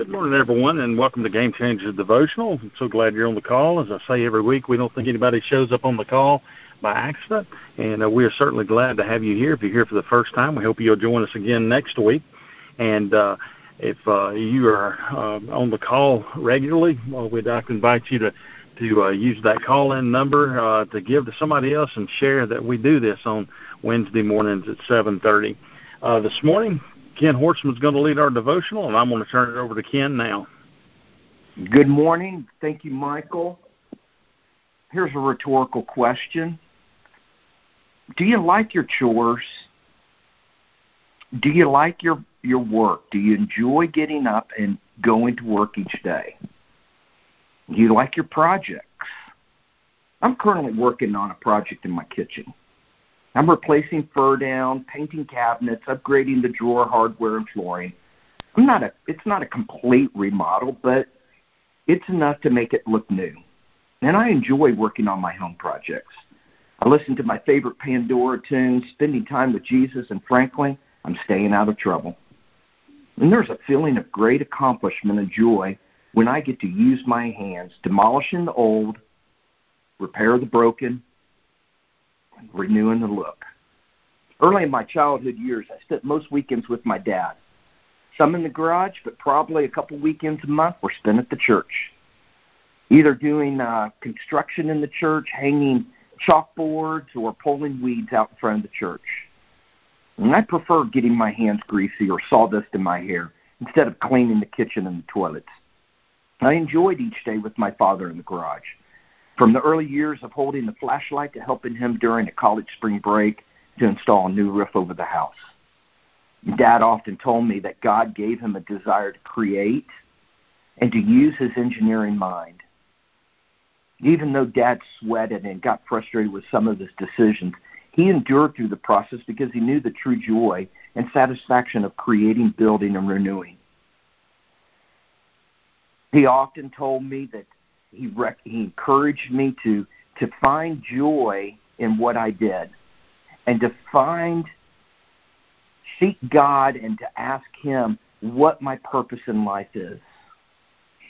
Good morning, everyone, and welcome to Game Changers Devotional. I'm so glad you're on the call. As I say every week, we don't think anybody shows up on the call by accident, and uh, we are certainly glad to have you here. If you're here for the first time, we hope you'll join us again next week. And uh, if uh, you are uh, on the call regularly, well, we'd like to invite you to to uh, use that call-in number uh, to give to somebody else and share that we do this on Wednesday mornings at 7:30. Uh, this morning, Ken Horstman is going to lead our devotional, and I'm going to turn it over to Ken now. Good morning. Thank you, Michael. Here's a rhetorical question Do you like your chores? Do you like your, your work? Do you enjoy getting up and going to work each day? Do you like your projects? I'm currently working on a project in my kitchen. I'm replacing furr down, painting cabinets, upgrading the drawer hardware and flooring. I'm not a it's not a complete remodel, but it's enough to make it look new. And I enjoy working on my home projects. I listen to my favorite Pandora tunes, spending time with Jesus and frankly, I'm staying out of trouble. And there's a feeling of great accomplishment and joy when I get to use my hands, demolishing the old, repair the broken, renewing the look. Early in my childhood years, I spent most weekends with my dad. Some in the garage, but probably a couple weekends a month were spent at the church, either doing uh, construction in the church, hanging chalkboards, or pulling weeds out in front of the church. And I prefer getting my hands greasy or sawdust in my hair instead of cleaning the kitchen and the toilets. I enjoyed each day with my father in the garage. From the early years of holding the flashlight to helping him during a college spring break to install a new roof over the house. Dad often told me that God gave him a desire to create and to use his engineering mind. Even though Dad sweated and got frustrated with some of his decisions, he endured through the process because he knew the true joy and satisfaction of creating, building, and renewing. He often told me that he he encouraged me to to find joy in what I did, and to find seek God and to ask Him what my purpose in life is.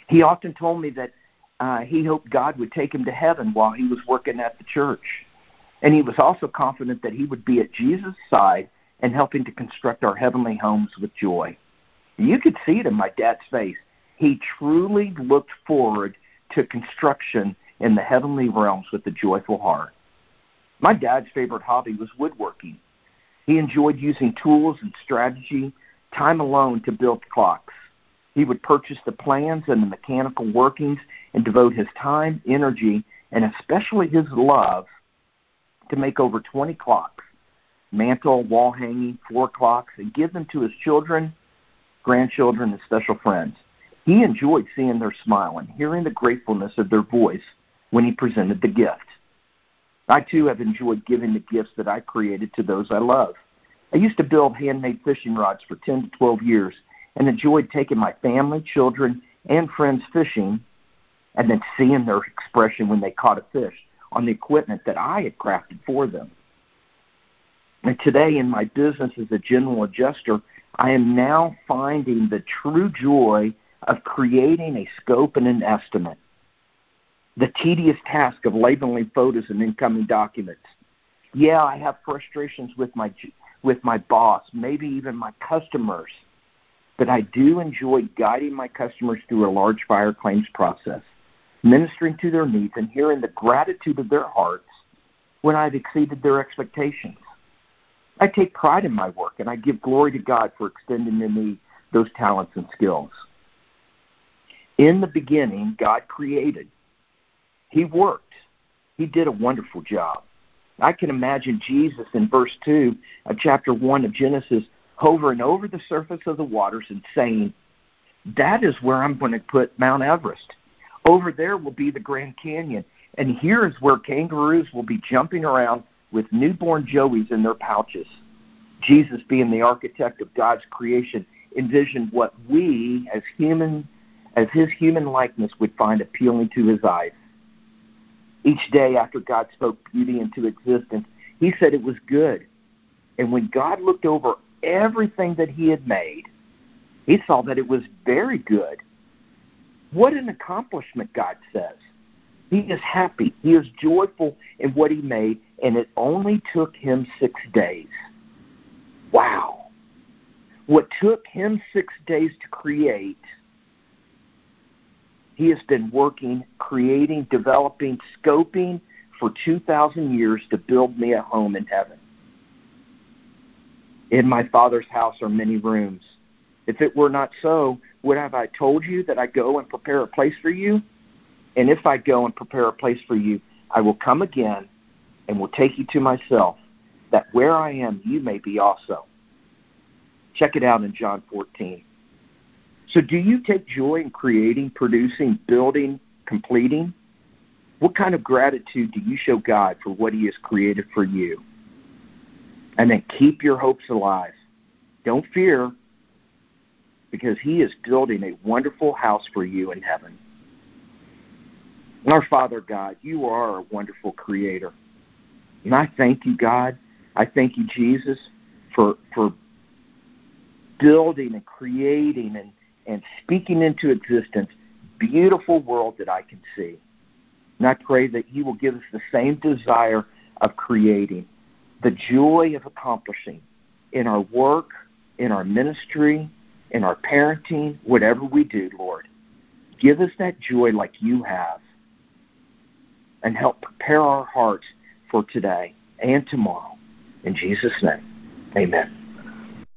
He often told me that uh, he hoped God would take him to heaven while he was working at the church. And he was also confident that he would be at Jesus' side and helping to construct our heavenly homes with joy. You could see it in my dad's face. He truly looked forward to construction in the heavenly realms with a joyful heart. My dad's favorite hobby was woodworking. He enjoyed using tools and strategy, time alone to build clocks. He would purchase the plans and the mechanical workings and devote his time, energy, and especially his love to make over 20 clocks, mantle, wall hanging, floor clocks, and give them to his children, grandchildren, and special friends. He enjoyed seeing their smile and hearing the gratefulness of their voice when he presented the gift. I too have enjoyed giving the gifts that I created to those I love. I used to build handmade fishing rods for 10 to 12 years and enjoyed taking my family, children, and friends fishing and then seeing their expression when they caught a fish on the equipment that I had crafted for them. And today, in my business as a general adjuster, I am now finding the true joy of creating a scope and an estimate, the tedious task of labeling photos and incoming documents. Yeah, I have frustrations with my with my boss, maybe even my customers, but I do enjoy guiding my customers through a large fire claims process, ministering to their needs and hearing the gratitude of their hearts when I've exceeded their expectations. I take pride in my work and I give glory to God for extending to me those talents and skills. In the beginning, God created. He worked. He did a wonderful job. I can imagine Jesus in verse 2 of chapter 1 of Genesis hovering over the surface of the waters and saying, That is where I'm going to put Mount Everest. Over there will be the Grand Canyon. And here is where kangaroos will be jumping around with newborn joeys in their pouches. Jesus, being the architect of God's creation, envisioned what we as human as his human likeness would find appealing to his eyes. Each day after God spoke beauty into existence, he said it was good. And when God looked over everything that he had made, He saw that it was very good. What an accomplishment, God says. He is happy. He is joyful in what he made, and it only took him six days. Wow. What took him six days to create, he has been working, creating, developing, scoping for 2,000 years to build me a home in heaven. In my Father's house are many rooms. If it were not so, would have I told you that I go and prepare a place for you? And if I go and prepare a place for you, I will come again and will take you to myself, that where I am, you may be also. Check it out in John 14. So, do you take joy in creating, producing, building, completing? What kind of gratitude do you show God for what He has created for you? And then keep your hopes alive. Don't fear, because He is building a wonderful house for you in heaven. Our Father God, you are a wonderful creator. And I thank you, God. I thank you, Jesus, for for building and creating and, and speaking into existence beautiful world that I can see. And I pray that you will give us the same desire of creating, the joy of accomplishing in our work, in our ministry, in our parenting, whatever we do, Lord. Give us that joy like you have and help prepare our hearts for today and tomorrow. In Jesus' name, amen.